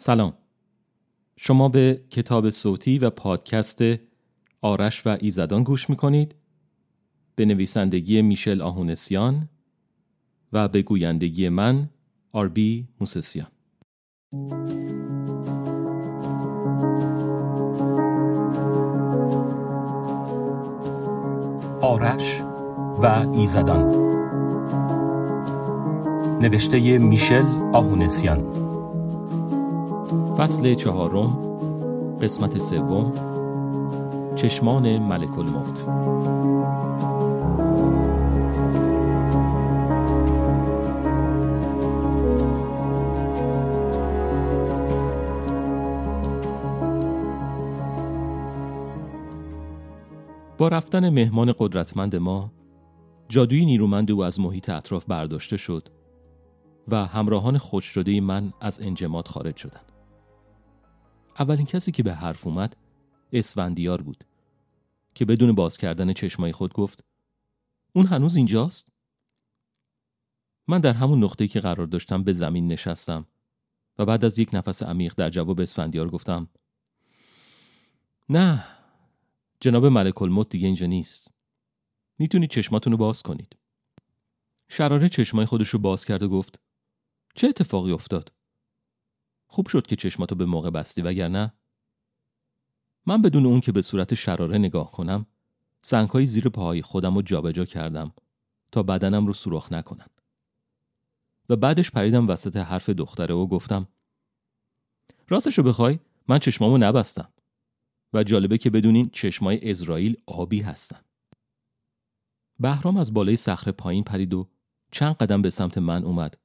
سلام. شما به کتاب صوتی و پادکست آرش و ایزدان گوش می‌کنید. به نویسندگی میشل آهونسیان و به گویندگی من آربی موسسیان. آرش و ایزدان. نوشته میشل آهونسیان. فصل چهارم قسمت سوم چشمان ملک الموت با رفتن مهمان قدرتمند ما جادوی نیرومند او از محیط اطراف برداشته شد و همراهان خوششده من از انجماد خارج شدند. اولین کسی که به حرف اومد اسفندیار بود که بدون باز کردن چشمای خود گفت اون هنوز اینجاست؟ من در همون نقطه‌ای که قرار داشتم به زمین نشستم و بعد از یک نفس عمیق در جواب اسفندیار گفتم نه جناب ملک الموت دیگه اینجا نیست می‌تونید چشماتون رو باز کنید شراره چشمای خودش رو باز کرد و گفت چه اتفاقی افتاد؟ خوب شد که چشماتو به موقع بستی وگرنه من بدون اون که به صورت شراره نگاه کنم سنگهای زیر پاهای خودم رو جابجا کردم تا بدنم رو سوراخ نکنن. و بعدش پریدم وسط حرف دختره و گفتم راستشو بخوای من چشمامو نبستم. و جالبه که بدونین چشمای اسرائیل آبی هستن. بهرام از بالای صخره پایین پرید و چند قدم به سمت من اومد.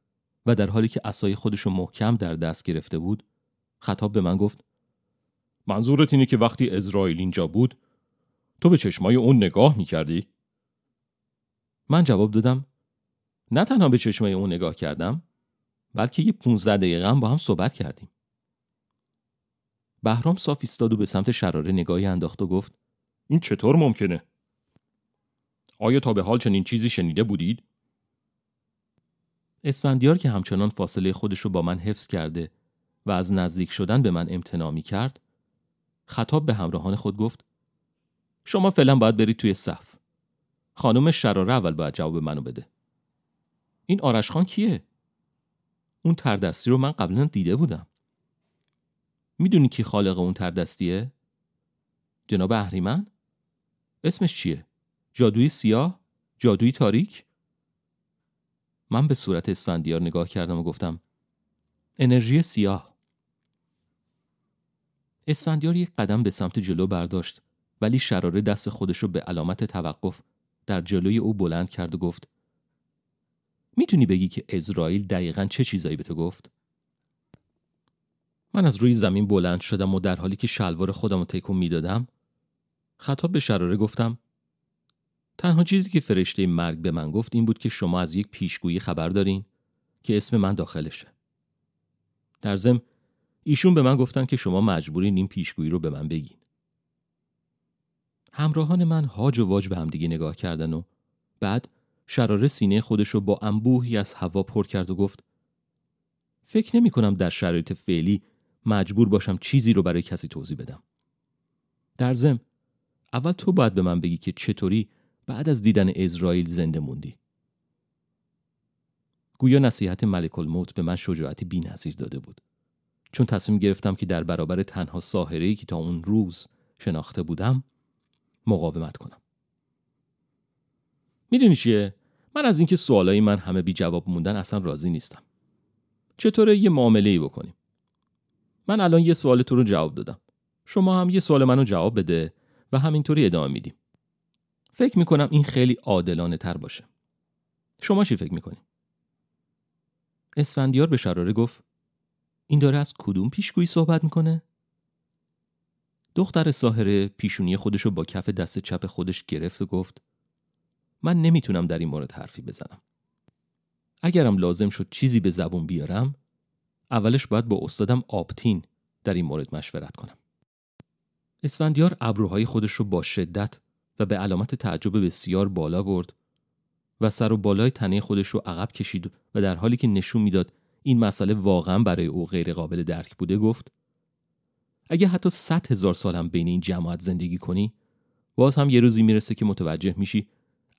و در حالی که اسای خودشو محکم در دست گرفته بود خطاب به من گفت منظورت اینه که وقتی اسرائیل اینجا بود تو به چشمای اون نگاه می‌کردی؟ من جواب دادم نه تنها به چشمای اون نگاه کردم بلکه یه 15 دقیقه هم با هم صحبت کردیم بهرام صاف ایستاد و به سمت شراره نگاهی انداخت و گفت این چطور ممکنه؟ آیا تا به حال چنین چیزی شنیده بودید؟ اسفندیار که همچنان فاصله خودش رو با من حفظ کرده و از نزدیک شدن به من امتناع کرد خطاب به همراهان خود گفت شما فعلا باید برید توی صف. خانم شراره اول باید جواب منو بده. این آرش خان کیه? اون تردستی رو من قبلا دیده بودم. می‌دونی کی خالق اون تردستیه؟ جناب اهریمن. اسمش چیه؟ جادوی سیاه؟ جادوی تاریک؟ من به صورت اسفندیار نگاه کردم و گفتم انرژی سیاه اسفندیار یک قدم به سمت جلو برداشت ولی شراره دست خودش رو به علامت توقف در جلوی او بلند کرد و گفت می‌تونی بگی که اسرائیل دقیقا چه چیزایی به تو گفت؟ من از روی زمین بلند شدم و در حالی که شلوار خودم رو تکون می‌دادم خطاب به شراره گفتم تنها چیزی که فرشته مرگ به من گفت این بود که شما از یک پیشگویی خبر دارین که اسم من داخلشه. در ضمن ایشون به من گفتن که شما مجبورین این پیشگویی رو به من بگین. همراهان من هاج و واج به همدیگه نگاه کردن و بعد شراره سینه خودش رو با انبوهی از هوا پر کرد و گفت فکر نمی کنم در شرایط فعلی مجبور باشم چیزی رو برای کسی توضیح بدم. در ضمن اول تو باید به من بگی که چطوری بعد از دیدن اسرائیل زنده موندی. گویا نصیحت ملک الموت به من شجاعتی بینظیر داده بود. چون تصمیم گرفتم که در برابر تنها ساحره‌ای که تا اون روز شناخته بودم مقاومت کنم. می‌دونی چیه؟ من از اینکه سوالای من همه بی جواب موندن اصلا راضی نیستم. چطوره یه معامله ای بکنیم؟ من الان یه سوال تو رو جواب دادم. شما هم یه سوال منو جواب بده و همینطوری ادامه میدیم. فکر می‌کنم این خیلی عادلانه تر باشه. شما چی فکر می‌کنی؟ اسفندیار به شراره گفت این داره از کدوم پیشگویی صحبت می‌کنه؟ دختر ساهره پیشونی خودشو با کف دست چپ خودش گرفت و گفت من نمی‌تونم در این مورد حرفی بزنم. اگرم لازم شد چیزی به زبون بیارم اولش باید با استادم آبتین در این مورد مشورت کنم. اسفندیار ابروهای خودش رو با شدت و به علامت تعجب بسیار بالا برد و سر و بالای تنه خودش رو عقب کشید و در حالی که نشون می‌داد این مسئله واقعا برای او غیر قابل درک بوده گفت اگه حتی صد هزار سال هم بین این جماعت زندگی کنی باز هم یه روزی می‌رسه که متوجه میشی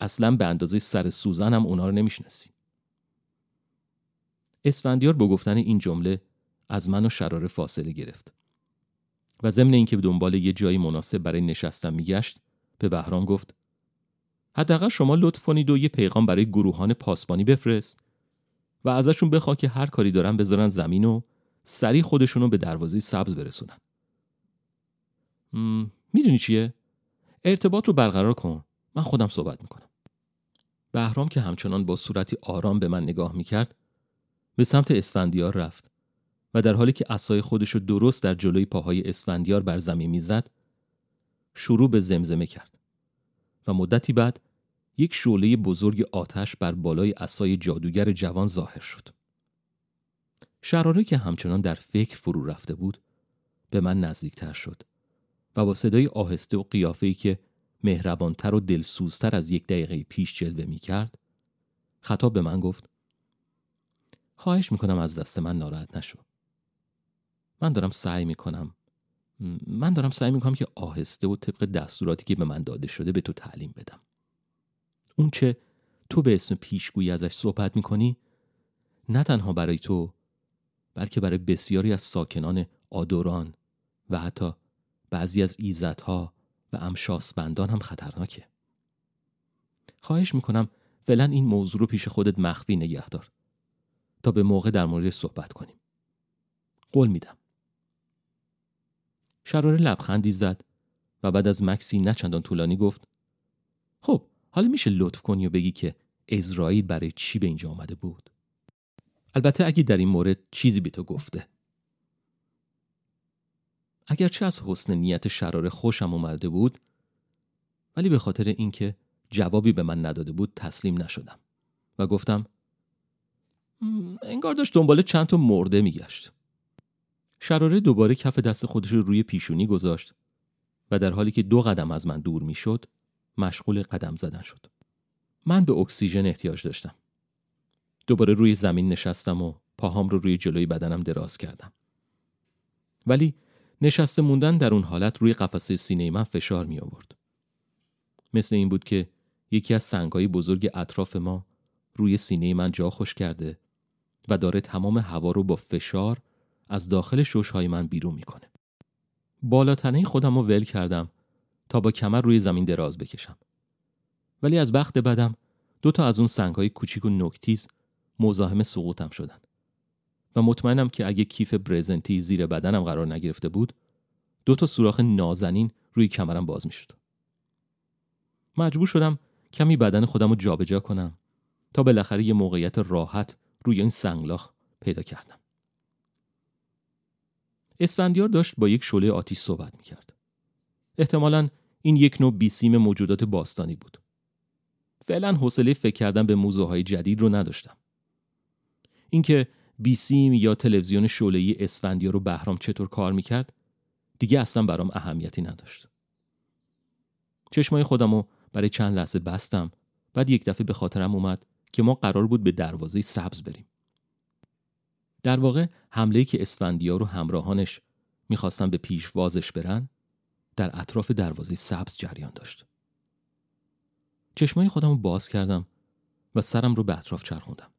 اصلا به اندازه سر سوزن هم اونا رو نمی‌شناسی. اسفندیار با گفتن این جمله از من و شراره فاصله گرفت و ضمن اینکه به دنبال یه جایی مناسب برای نشستن میگشت به بهرام گفت حداقل شما لطف کنید و یه پیغام برای گروهان پاسبانی بفرست و ازشون بخوا که هر کاری دارن بذارن زمین و سریع خودشونو به دروازه سبز برسونن. می‌دونی چیه؟ ارتباط رو برقرار کن. من خودم صحبت می‌کنم. بهرام که همچنان با صورتی آرام به من نگاه می‌کرد به سمت اسفندیار رفت و در حالی که اسای خودش رو درست در جلوی پاهای اسفندیار بر زمین می‌زد شروع به زمزمه کرد. و مدتی بعد یک شعله بزرگ آتش بر بالای اسای جادوگر جوان ظاهر شد. شراره که همچنان در فکر فرو رفته بود به من نزدیکتر شد و با صدای آهسته و قیافه‌ای که مهربانتر و دلسوزتر از یک دقیقه پیش جلوه می کرد خطاب به من گفت خواهش می‌کنم از دست من ناراحت نشو. من دارم سعی می‌کنم من دارم سعی می‌کنم که آهسته و طبق دستوراتی که به من داده شده به تو تعلیم بدم. اون چه تو به اسم پیشگویی ازش صحبت می‌کنی نه تنها برای تو بلکه برای بسیاری از ساکنان آدوران و حتی بعضی از ایزدها و امشاسبندان هم خطرناکه. خواهش می‌کنم فعلا این موضوع رو پیش خودت مخفی نگه دار تا به موقع در مورد صحبت کنیم. قول میدم. شراره لبخندی زد و بعد از مکسی نچندان طولانی گفت خب حالا میشه لطف کنی و بگی که اسرائیل برای چی به اینجا آمده بود؟ البته اگه در این مورد چیزی به تو گفته. اگرچه از حسن نیت شراره خوشم اومده بود ولی به خاطر اینکه جوابی به من نداده بود تسلیم نشدم و گفتم انگار داشت دنبال چند تا مرده میگشت. شراره دوباره کف دست خودش رو روی پیشونی گذاشت و در حالی که دو قدم از من دور می‌شد مشغول قدم زدن شد. من به اکسیژن احتیاج داشتم. دوباره روی زمین نشستم و پاهام رو روی جلوی بدنم دراز کردم. ولی نشسته موندن در اون حالت روی قفسه سینه من فشار می آورد. مثل این بود که یکی از سنگهای بزرگ اطراف ما روی سینه من جا خوش کرده و داره تمام هوا رو با فشار از داخل ششهای من بیرون می‌کنه. بالاتنه خودم رو ول کردم تا با کمر روی زمین دراز بکشم. ولی از بخت بدم دو تا از اون سنگهای کوچیک و نکتیز مزاحم سقوطم شدن. و مطمئنم که اگه کیف برزنتی زیر بدنم قرار نگرفته بود دو تا سوراخ نازنین روی کمرم باز می‌شد. مجبور شدم کمی بدن خودم رو جابجا کنم تا بالاخره یه موقعیت راحت روی این سنگلاخ پیدا کردم. اسفندیار داشت با یک شعله آتیش صحبت می‌کرد. احتمالا این یک نوع بیسیم موجودات باستانی بود. فعلا حوصله فکر کردن به موضوعهای جدید رو نداشتم. اینکه بیسیم یا تلویزیون شعله‌ای اسفندیار و بهرام چطور کار می‌کرد دیگه اصلا برام اهمیتی نداشت. چشمای خودم رو برای چند لحظه بستم بعد یک دفعه به خاطرم اومد که ما قرار بود به دروازه سبز بریم. در واقع حمله که اسفندیار و همراهانش می‌خواستن به پیشوازش برن در اطراف دروازه سبز جریان داشت. چشمای خودم رو باز کردم و سرم رو به اطراف چرخوندم.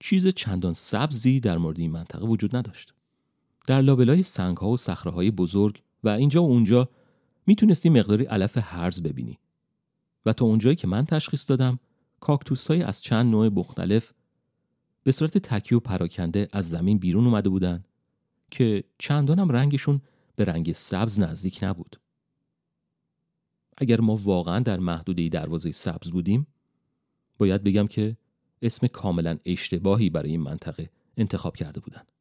چیز چندان سبزی در مورد این منطقه وجود نداشت. در لابلای سنگ ها و صخره های بزرگ و اینجا و اونجا می‌تونستی مقداری علف هرز ببینی و تا اونجایی که من تشخیص دادم کاکتوس های از چند نوع مختلف به صورت تکی و پراکنده از زمین بیرون اومده بودن که چندانم رنگشون به رنگ سبز نزدیک نبود. اگر ما واقعا در محدوده دروازه سبز بودیم باید بگم که اسم کاملا اشتباهی برای این منطقه انتخاب کرده بودند.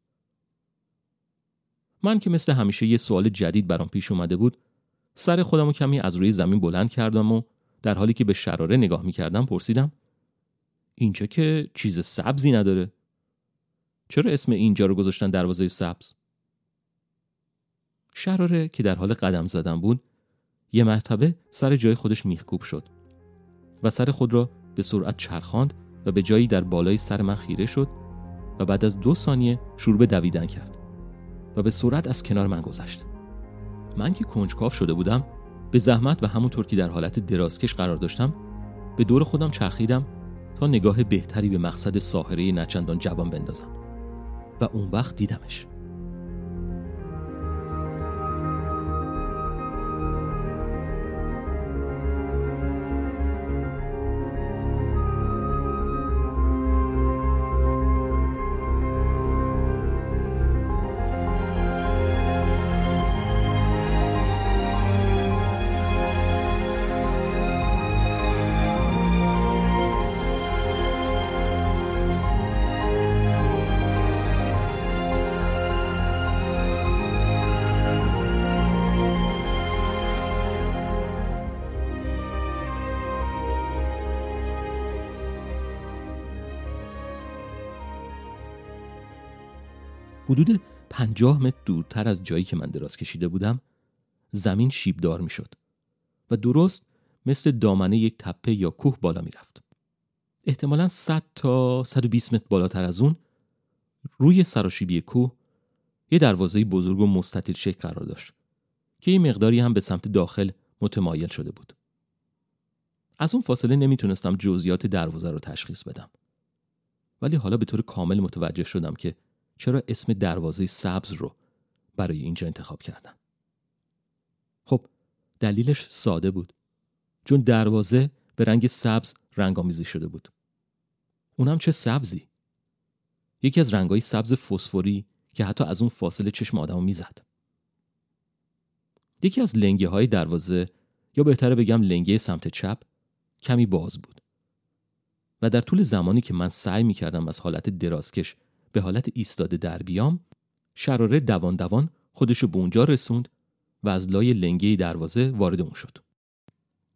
من که مثل همیشه یه سوال جدید برام پیش اومده بود سر خودم و کمی از روی زمین بلند کردم و در حالی که به شراره نگاه می‌کردم پرسیدم اینجا که چیز سبزی نداره چرا اسم اینجا رو گذاشتن دروازه سبز؟ شراره که در حال قدم زدن بود یه مرتبه سر جای خودش میخکوب شد و سر خود را به سرعت چرخاند و به جایی در بالای سر من خیره شد و بعد از دو ثانیه شروع به دویدن کرد و به سرعت از کنار من گذشت من که کنجکاف شده بودم به زحمت و همونطور که در حالت درازکش قرار داشتم به دور خودم چرخیدم تا نگاه بهتری به مقصد ساحره نچندان جوان بندازم. و اون وقت دیدمش. حدود پنجاه متر دورتر از جایی که من دراز کشیده بودم زمین شیبدار می‌شد و درست مثل دامنه یک تپه یا کوه بالا می‌رفت. احتمالا 100 تا 120 متر بالاتر از اون روی سراشیبی کوه یه دروازه بزرگ و مستطیل شکل قرار داشت که یه مقداری هم به سمت داخل متمایل شده بود. از اون فاصله نمی‌تونستم جزئیات دروازه رو تشخیص بدم. ولی حالا به طور کامل متوجه شدم که چرا اسم دروازه سبز رو برای اینجا انتخاب کردن خب دلیلش ساده بود. چون دروازه به رنگ سبز رنگامیزی شده بود. اونم چه سبزی؟ یکی از رنگای سبز فسفوری که حتی از اون فاصله چشم آدمو می‌زد. یکی از لنگه های دروازه یا بهتره بگم لنگه سمت چپ کمی باز بود. و در طول زمانی که من سعی می کردم از حالت درازکش به حالت ایستاده در بیام شراره دوان دوان خودشو به اونجا رسوند و از لای لنگه دروازه وارد اون شد.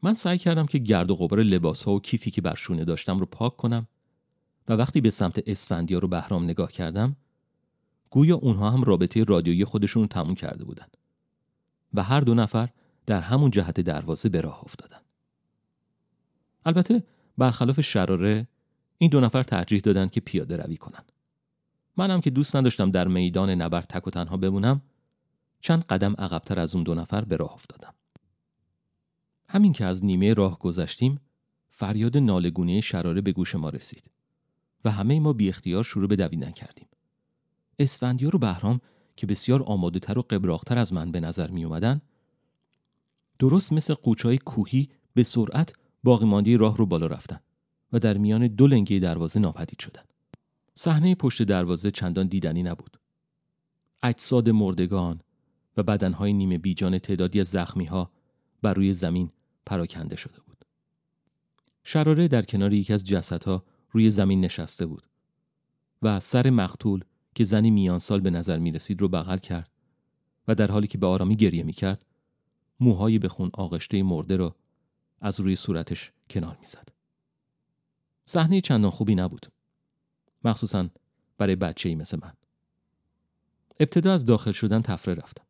من سعی کردم که گرد و غبار لباس ها و کیفی که بر شونه داشتم رو پاک کنم و وقتی به سمت اسفندیار رو بهرام نگاه کردم گویا اونها هم رابطه رادیویی خودشون رو تموم کرده بودن و هر دو نفر در همون جهت دروازه به راه افتادن. البته برخلاف شراره این دو نفر ترجیح دادن که پیاده روی کنن. منم که دوست نداشتم در میدان نبرد تک و تنها بمونم چند قدم عقبتر از اون دو نفر به راه افتادم. همین که از نیمه راه گذشتیم فریاد نالگونه شراره به گوش ما رسید و همه ما بی اختیار شروع به دویدن کردیم. اسفندیار و بهرام که بسیار آماده تر و قبراختر از من به نظر می اومدن درست مثل قوچای کوهی به سرعت باقی راه رو بالا رفتن و در میان دو لنگه دروازه ناپدید شدن. صحنه پشت دروازه چندان دیدنی نبود. اجساد مردگان و بدنهای نیمه بیجان تعدادی از ها بر روی زمین پراکنده شده بود. شراره در کنار یکی از جسدها روی زمین نشسته بود و سر مقتول که زنی میان سال به نظر می رسید رو بغل کرد و در حالی که به آرامی گریه می کرد موهای به خون آغشته مرده را از روی صورتش کنار می‌زد. صحنه چندان خوبی نبود. مخصوصا برای بچه ای مثل من. ابتدا از داخل شدن تفره رفتم.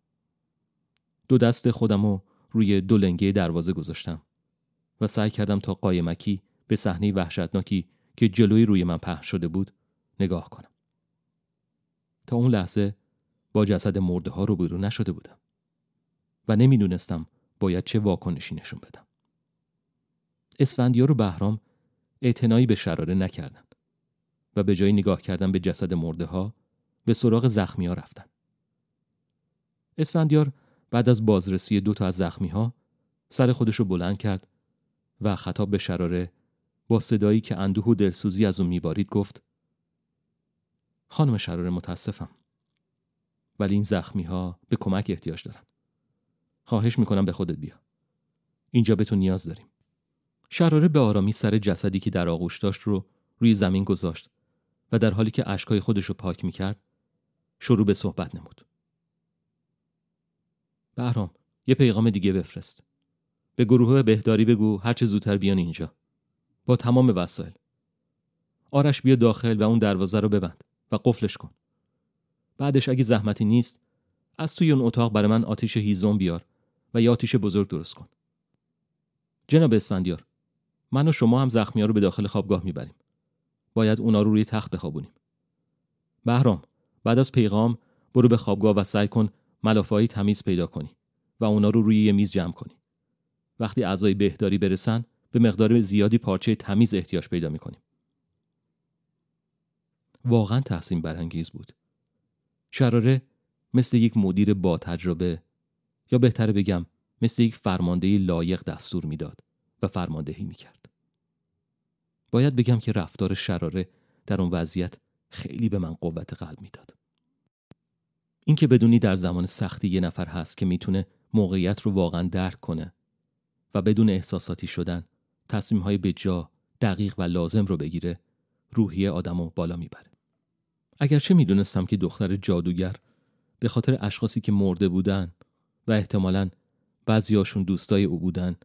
دو دست خودم رو روی دو لنگه دروازه گذاشتم و سعی کردم تا قایمکی به صحنه وحشتناکی که جلوی روی من پهن شده بود نگاه کنم. تا اون لحظه با جسد مرده ها روبرو نشده بودم و نمی‌دونستم باید چه واکنشی نشون بدم. اسفندیار و بهرام اعتنایی به شراره نکردن. و به جای نگاه کردن به جسد مرده ها به سراغ زخمی ها رفتن. اسفندیار بعد از بازرسی دو تا از زخمی ها سر خودشو بلند کرد و خطاب به شراره با صدایی که اندوه و دلسوزی از اون میبارید گفت خانم شراره متاسفم ولی این زخمی ها به کمک احتیاج دارن. خواهش می‌کنم به خودت بیا. اینجا به تو نیاز داریم. شراره به آرامی سر جسدی که در آغوش داشت رو روی زمین گذاشت و در حالی که اشکای خودش رو پاک می‌کرد شروع به صحبت نمود. بهرام یه پیغام دیگه بفرست. به گروه بهداری بگو هرچه زودتر بیان اینجا. با تمام وسایل. آرش بیا داخل و اون دروازه رو ببند و قفلش کن. بعدش اگه زحمتی نیست از توی اون اتاق برای من آتیش هیزم بیار و یه آتیش بزرگ درست کن. جناب اسفندیار من و شما هم زخمی رو به داخل خوابگاه می‌بریم. باید اونا رو روی تخت بخوابونیم. بهرام بعد از پیغام برو به خوابگاه و سعی کن ملافه‌های تمیز پیدا کنی و اونا رو روی یه میز جمع کنی. وقتی اعضای بهداری برسن به مقدار زیادی پارچه تمیز احتیاج پیدا می‌کنیم. واقعا تحسین برانگیز بود. شراره مثل یک مدیر با تجربه یا بهتره بگم مثل یک فرمانده لایق دستور می‌داد و فرماندهی می‌کرد. باید بگم که رفتار شراره در اون وضعیت خیلی به من قوت قلب می‌داد. اینکه بدونی در زمان سختی یه نفر هست که می‌تونه موقعیت رو واقعا درک کنه و بدون احساساتی شدن تصمیم های به جا دقیق و لازم رو بگیره روحیه آدمو بالا می‌بره. اگرچه می‌دونستم که دختر جادوگر به خاطر اشخاصی که مرده بودن و احتمالاً بعضیاشون دوستای او بودن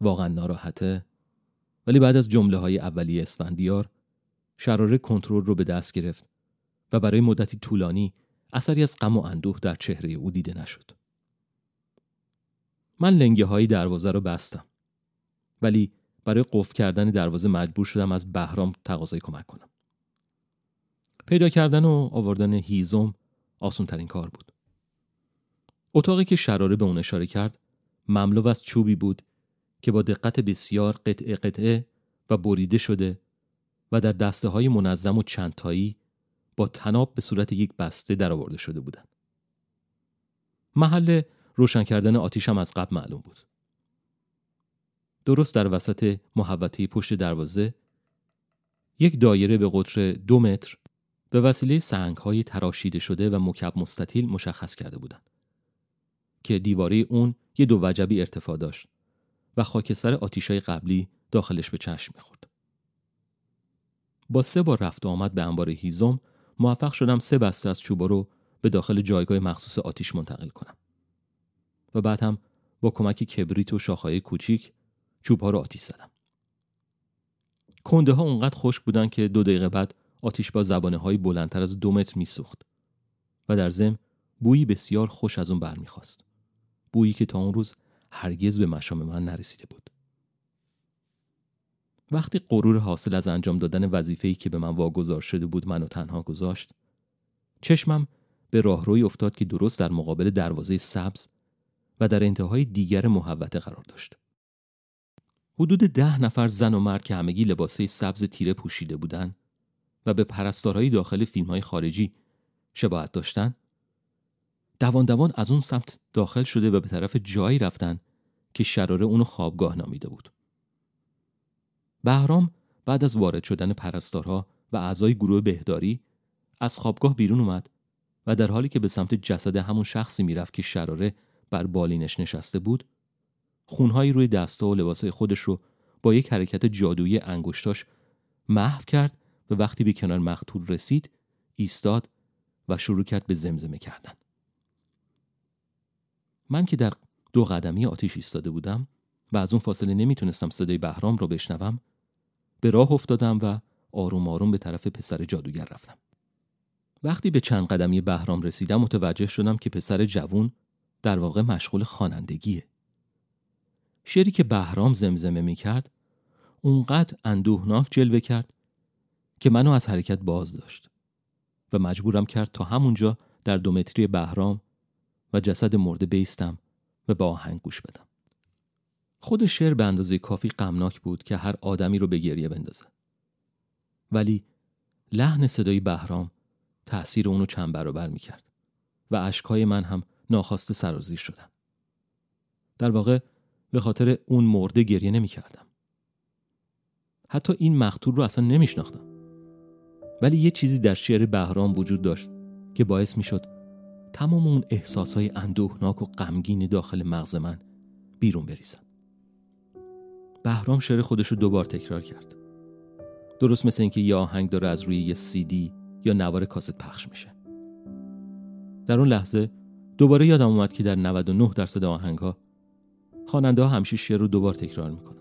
واقعا ناراحته ولی بعد از جمله های اولیه اسفندیار شراره کنترل رو به دست گرفت و برای مدتی طولانی اثری از غم و اندوه در چهره او دیده نشد. من لنگه های دروازه رو بستم ولی برای قفل کردن دروازه مجبور شدم از بهرام تقاضای کمک کنم. پیدا کردن و آوردن هیزم آسون ترین کار بود. اتاقی که شراره به اون اشاره کرد مملو از چوبی بود که با دقت بسیار قطعه قطعه و بریده شده و در دسته های منظم و چندتایی با تناب به صورت یک بسته درآورده شده بودند. محل روشن کردن آتیش هم از قبل معلوم بود. درست در وسط محوطه پشت دروازه یک دایره به قطر دو متر به وسیله سنگ های تراشیده شده و مکب مستطیل مشخص کرده بودند که دیواره اون یه دو وجبی ارتفاع داشت و خاکستر آتیشای قبلی داخلش به چشم می‌خورد. با سه بار رفت و آمد به انبار هیزم موفق شدم سه بسته از چوبا رو به داخل جایگاه مخصوص آتیش منتقل کنم. و بعد هم با کمک کبریت و شاخهای کوچیک چوبها رو آتیش زدم. کنده ها اونقدر خشک بودن که دو دقیقه بعد آتیش با زبانه های بلندتر از دو متر میسوخت و در زم بویی بسیار خوش از اون برمیخواست. بویی که تا اون روز هرگز به مشام من نرسیده بود. وقتی غرور حاصل از انجام دادن وظیفه‌ای که به من واگذار شده بود منو تنها گذاشت، چشمم به راهروی افتاد که درست در مقابل دروازه سبز و در انتهای دیگر محوطه قرار داشت. حدود ده نفر زن و مرد که همگی لباسه سبز تیره پوشیده بودند و به پرستارهای داخل فیلم های خارجی شباهت داشتن دوان دوان از اون سمت داخل شده و به طرف جایی رفتن که شراره اونو خوابگاه نامیده بود. بهرام بعد از وارد شدن پرستارها و اعضای گروه بهداری از خوابگاه بیرون اومد و در حالی که به سمت جسد همون شخصی می‌رفت که شراره بر بالینش نشسته بود خونهایی روی دستا و لباسای خودش رو با یک حرکت جادویی انگشتاش محو کرد و وقتی به کنار مقتول رسید ایستاد و شروع کرد به زمزمه کردن من که در دو قدمی آتیش ایستاده بودم و از اون فاصله نمی‌تونستم صدای بهرام را بشنوم به راه افتادم و آروم آروم به طرف پسر جادوگر رفتم. وقتی به چند قدمی بهرام رسیدم متوجه شدم که پسر جوون در واقع مشغول خوانندگیه. شعری که بهرام زمزمه می کرد اونقدر اندوهناک جلوه کرد که منو از حرکت باز داشت و مجبورم کرد تا همونجا در دو متری بهرام و جسد مرده بیستم و با آهنگ گوش بدم. خود شعر به اندازه کافی غمناک بود که هر آدمی رو به گریه بندازه. ولی لحن صدای بهرام تأثیر اونو چند برابر می کرد و اشکهای من هم ناخواسته سرازیر شدن. در واقع به خاطر اون مرده گریه نمی کردم. حتی این مقتول رو اصلا نمیشناختم. ولی یه چیزی در شعر بهرام وجود داشت که باعث می شد تمام اون احساسهای اندوهناک و غمگین داخل مغز من بیرون بریزن. بهرام شعر خودش رو دوبار تکرار کرد. درست مثل اینکه یه آهنگ داره از روی یه سی دی یا نوار کاست پخش میشه. در اون لحظه دوباره یادم اومد که در 99 درصد آهنگ ها خواننده ها همیشه شعر رو دوبار تکرار می‌کنن.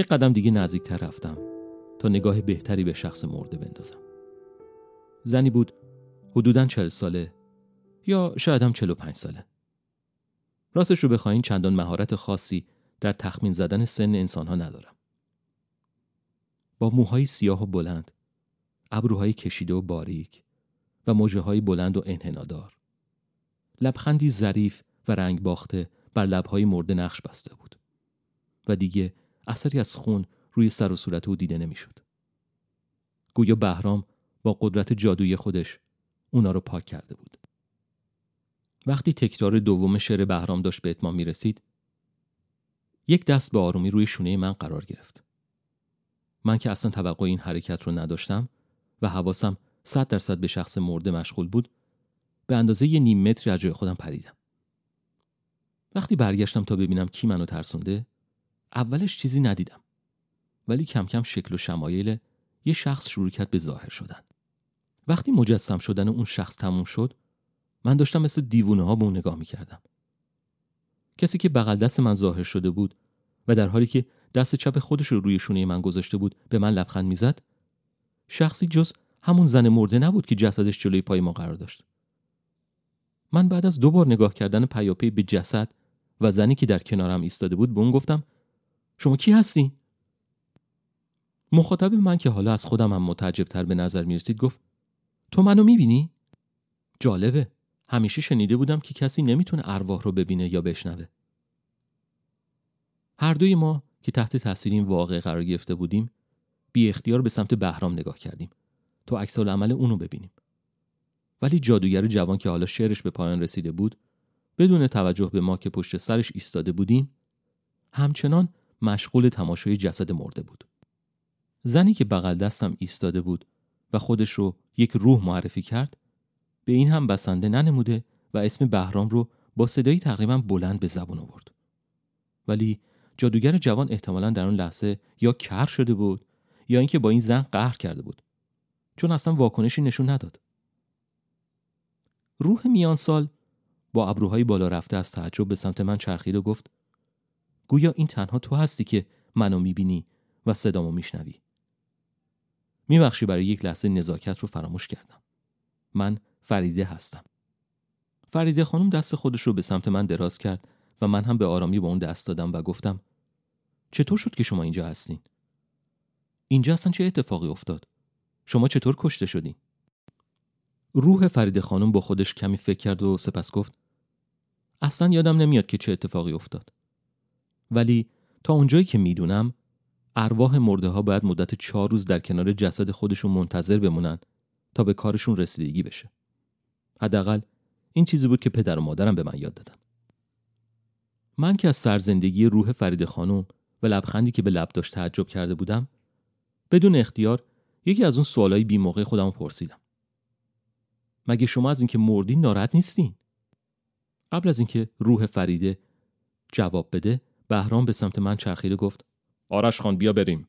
یک قدم دیگه نزدیکتر رفتم تا نگاه بهتری به شخص مرده بندازم. زنی بود حدوداً چل ساله یا شاید هم چل و پنج ساله. راستش رو بخواین چندان مهارت خاصی در تخمین زدن سن انسانها ندارم. با موهای سیاه و بلند، ابروهای کشیده و باریک و موجه های بلند و انحنادار. لبخندی ظریف و رنگ باخته بر لبهای مرده نقش بسته بود. و دیگه اثری از خون روی سر و صورت او دیده نمی‌شد. گویا بهرام با قدرت جادویی خودش اونا رو پاک کرده بود. وقتی تکرار دوم شعر بهرام داشت به اتمام می رسید یک دست به آرومی روی شونه من قرار گرفت. من که اصلا توقع این حرکت رو نداشتم و حواسم صد درصد به شخص مرده مشغول بود به اندازه یه نیم متری از جای خودم پریدم. وقتی برگشتم تا ببینم کی منو ترسونده اولش چیزی ندیدم ولی کم کم شکل و شمایل یه شخص شروع کرد به ظاهر شدن. وقتی مجسم شدن اون شخص تموم شد من داشتم مثل دیوونه ها به اون نگاه می‌کردم. کسی که بغل دست من ظاهر شده بود و در حالی که دست چپ خودش رو روی شونه من گذاشته بود به من لبخند می‌زد شخصی جز همون زن مرده نبود که جسدش جلوی پای ما قرار داشت. من بعد از دو بار نگاه کردن پیاپی به جسد و زنی که در کنارم ایستاده بود به اون گفتم شما کی هستی؟ مخاطب من که حالا از خودم هم متعجب به نظر می رسید گفت تو منو می‌بینی؟ جالبه همیشه شنیده بودم که کسی نمی‌تونه ارواح رو ببینه یا بشنوه. هر دوی ما که تحت تاثیر این واقع قرار گرفته بودیم بی اختیار به سمت بهرام نگاه کردیم تا عکس عمل اونو ببینیم. ولی جادوگر جوان که حالا شعرش به پایان رسیده بود بدون توجه به ما که پشت سرش ایستاده بودیم همچنان مشغول تماشای جسد مرده بود. زنی که بغل دستم ایستاده بود و خودش رو یک روح معرفی کرد به این هم بسنده ننموده و اسم بهرام رو با صدایی تقریبا بلند به زبون آورد. ولی جادوگر جوان احتمالا در اون لحظه یا کر شده بود یا اینکه با این زن قهر کرده بود چون اصلا واکنشی نشون نداد. روح میان سال با ابروهای بالا رفته از تعجب به سمت من چرخید و گفت گویا این تنها تو هستی که منو می‌بینی و صدامو میشنوی. میبخشی برای یک لحظه نزاکت رو فراموش کردم. من فریده هستم. فریده خانم دست خودش رو به سمت من دراز کرد و من هم به آرامی با اون دست دادم و گفتم چطور شد که شما اینجا هستین؟ اینجا اصلا چه اتفاقی افتاد؟ شما چطور کشته شدین؟ روح فریده خانم با خودش کمی فکر کرد و سپس گفت اصلا یادم نمیاد که چه اتفاقی افتاد. ولی تا اونجایی که می‌دونم ارواح مرده ها باید مدت چهار روز در کنار جسد خودشون منتظر بمونن تا به کارشون رسیدگی بشه. حداقل این چیزی بود که پدر و مادرم به من یاد دادن. من که از سرزندگی روح فرید خانم و لبخندی که به لب داشت تعجب کرده بودم بدون اختیار یکی از اون سوالای بی موقع خودم پرسیدم. مگه شما از اینکه مردین ناراحت نیستین؟ قبل از اینکه روح فریده جواب بده بهرام به سمت من چرخیده گفت آرش خان بیا بریم.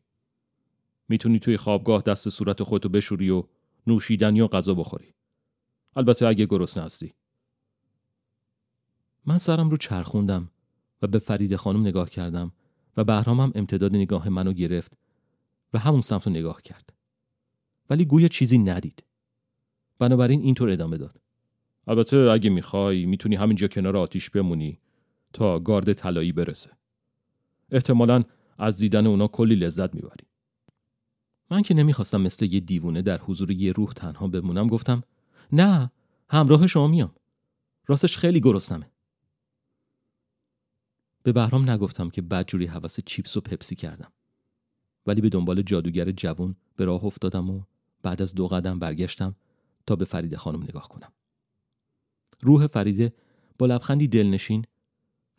می‌تونی توی خوابگاه دست صورت خودتو بشوری و نوشیدن یا غذا بخوری. البته اگه گرسنه هستی. من سرم رو چرخوندم و به فرید خانم نگاه کردم و بهرامم امتداد نگاه منو گرفت و همون سمت رو نگاه کرد. ولی گویا چیزی ندید. بنابراین اینطور ادامه داد. البته اگه می‌خوای می‌تونی همینجا کنار آتیش بمونی تا گارد طلایی برسه. احتمالا از دیدن اونا کلی لذت می‌بری. من که نمی‌خواستم مثل یه دیوونه در حضور یه روح تنها بمونم گفتم نه همراه شما میام. راستش خیلی گرسنمه. به بهرام نگفتم که بدجوری حوس چیپس و پپسی کردم. ولی به دنبال جادوگر جوون به راه افتادم و بعد از دو قدم برگشتم تا به فریده خانم نگاه کنم. روح فریده با لبخندی دلنشین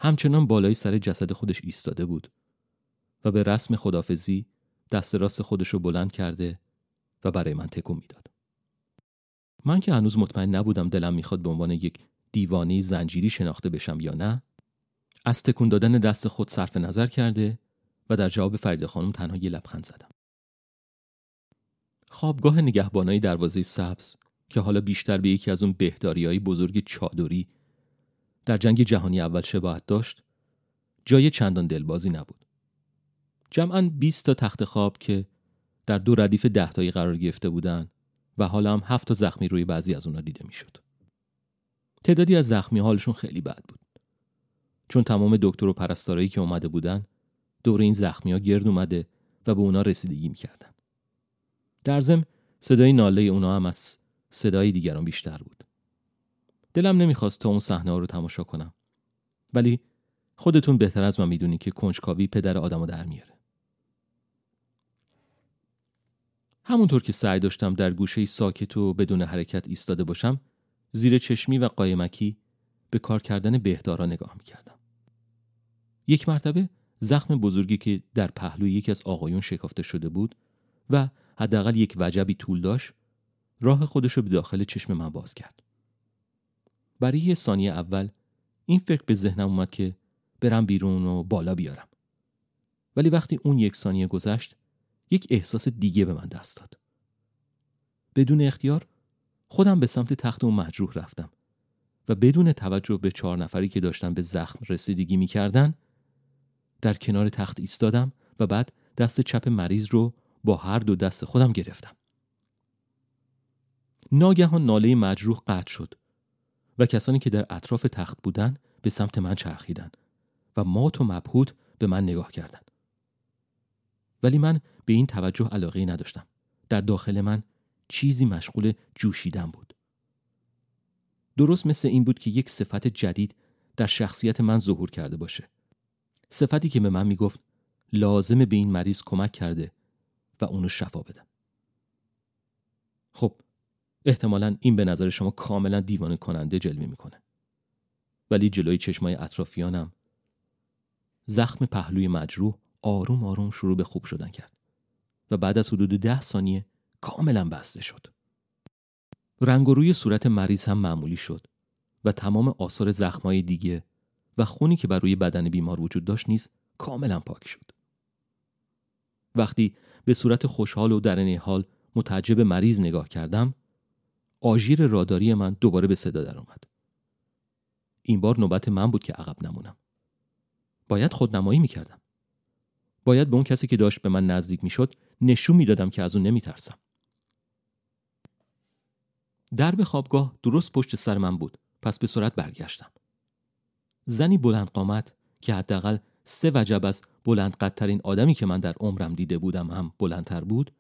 همچنان بالای سر جسد خودش ایستاده بود و به رسم خدافزی دست راست خودش رو بلند کرده و برای من تکون می‌داد. من که هنوز مطمئن نبودم دلم می‌خواد به عنوان یک دیوانه زنجیری شناخته بشم یا نه از تکون دادن دست خود صرف نظر کرده و در جواب فرید خانم تنها یه لبخند زدم. خوابگاه نگهبانای دروازه سبز که حالا بیشتر به یکی از اون بهداری های بزرگ چادری در جنگ جهانی اول شباهت داشت جای چندان دلبازی نبود. جمعا 20 تا تخت خواب که در دو ردیف دهتایی قرار گرفته بودن و حالا هم هفت تا زخمی روی بعضی از اونا دیده می‌شد. تعدادی از زخمی حالشون خیلی بد بود. چون تمام دکتر و پرستارایی که اومده بودن دور این زخمی ها گرد اومده و به اونا رسیدگی می‌کردن. در ضمن صدای ناله اونا هم از صدای دیگران بیشتر بود. دلم نمی‌خواست تا اون صحنه رو تماشا کنم. ولی خودتون بهتر از من می‌دونی که کنجکاوی پدر آدمو در میاره. همونطور که سعی داشتم در گوشه ساکت و بدون حرکت ایستاده باشم زیر چشمی و قایمکی به کار کردن بهدارا نگاه می‌کردم. یک مرتبه زخم بزرگی که در پهلوی یکی از آقایون شکافته شده بود و حداقل یک وجبی طول داشت راه خودش رو به داخل چشم من باز کرد. برای یه ثانیه اول این فکر به ذهنم اومد که برم بیرون و بالا بیارم. ولی وقتی اون یک ثانیه گذشت یک احساس دیگه به من دست داد. بدون اختیار خودم به سمت تخت اون مجروح رفتم و بدون توجه به چهار نفری که داشتن به زخم رسیدگی می‌کردن در کنار تخت ایستادم و بعد دست چپ مریض رو با هر دو دست خودم گرفتم. ناگهان ناله مجروح قطع شد و کسانی که در اطراف تخت بودن به سمت من چرخیدن و مات و مبهوت به من نگاه کردند. ولی من به این توجه علاقه نداشتم. در داخل من چیزی مشغول جوشیدن بود. درست مثل این بود که یک صفت جدید در شخصیت من ظهور کرده باشه. صفتی که به من می‌گفت لازم به این مریض کمک کرده و اونو شفا بدم. خب احتمالا این به نظر شما کاملا دیوانه کننده جلوه می‌کنه. ولی جلوی چشمای اطرافیانم زخم پهلوی مجروح آروم آروم شروع به خوب شدن کرد و بعد از حدود ده ثانیه کاملا بسته شد. رنگ و روی صورت مریض هم معمولی شد و تمام آثار زخمای دیگه و خونی که بر روی بدن بیمار وجود داشت نیز کاملا پاک شد. وقتی به صورت خوشحال و در حال متعجب مریض نگاه کردم آژیر راداری من دوباره به صدا در اومد. این بار نوبت من بود که عقب نمونم. باید خودنمایی می‌کردم. باید به اون کسی که داشت به من نزدیک می‌شد نشون می‌دادم که از اون نمیترسم. درب خوابگاه درست پشت سر من بود پس به سرعت برگشتم. زنی بلند قامت که حداقل سه وجب از بلند قدترین آدمی که من در عمرم دیده بودم هم بلندتر بود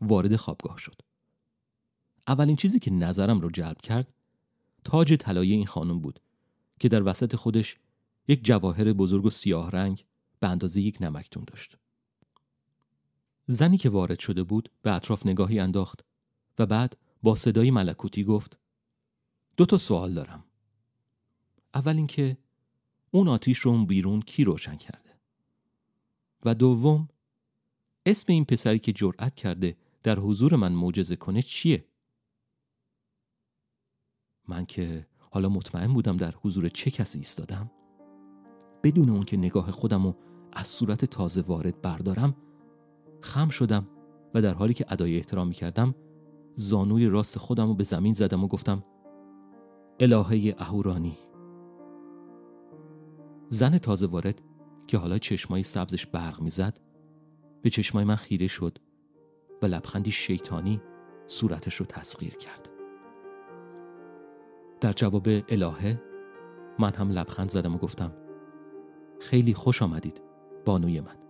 وارد خوابگاه شد. اولین چیزی که نظرم رو جلب کرد تاج طلایی این خانم بود که در وسط خودش یک جواهر بزرگ و سیاه رنگ به اندازه یک نمکتون داشت. زنی که وارد شده بود به اطراف نگاهی انداخت و بعد با صدای ملکوتی گفت دو تا سوال دارم. اول اینکه اون آتیش رو بیرون کی روشن کرده؟ و دوم اسم این پسری که جرأت کرده در حضور من معجزه کنه چیه؟ من که حالا مطمئن بودم در حضور چه کسی ایستادم. بدون اون که نگاه خودم رو از صورت تازه وارد بردارم خم شدم و در حالی که ادای احترام می کردم زانوی راست خودم رو به زمین زدم و گفتم الهه اهورانی. زن تازه وارد که حالا چشمای سبزش برق می‌زد به چشمای من خیره شد و لبخندی شیطانی صورتش رو تسخیر کرد. در جواب الهه من هم لبخند زدم و گفتم خیلی خوش آمدید بانوی من.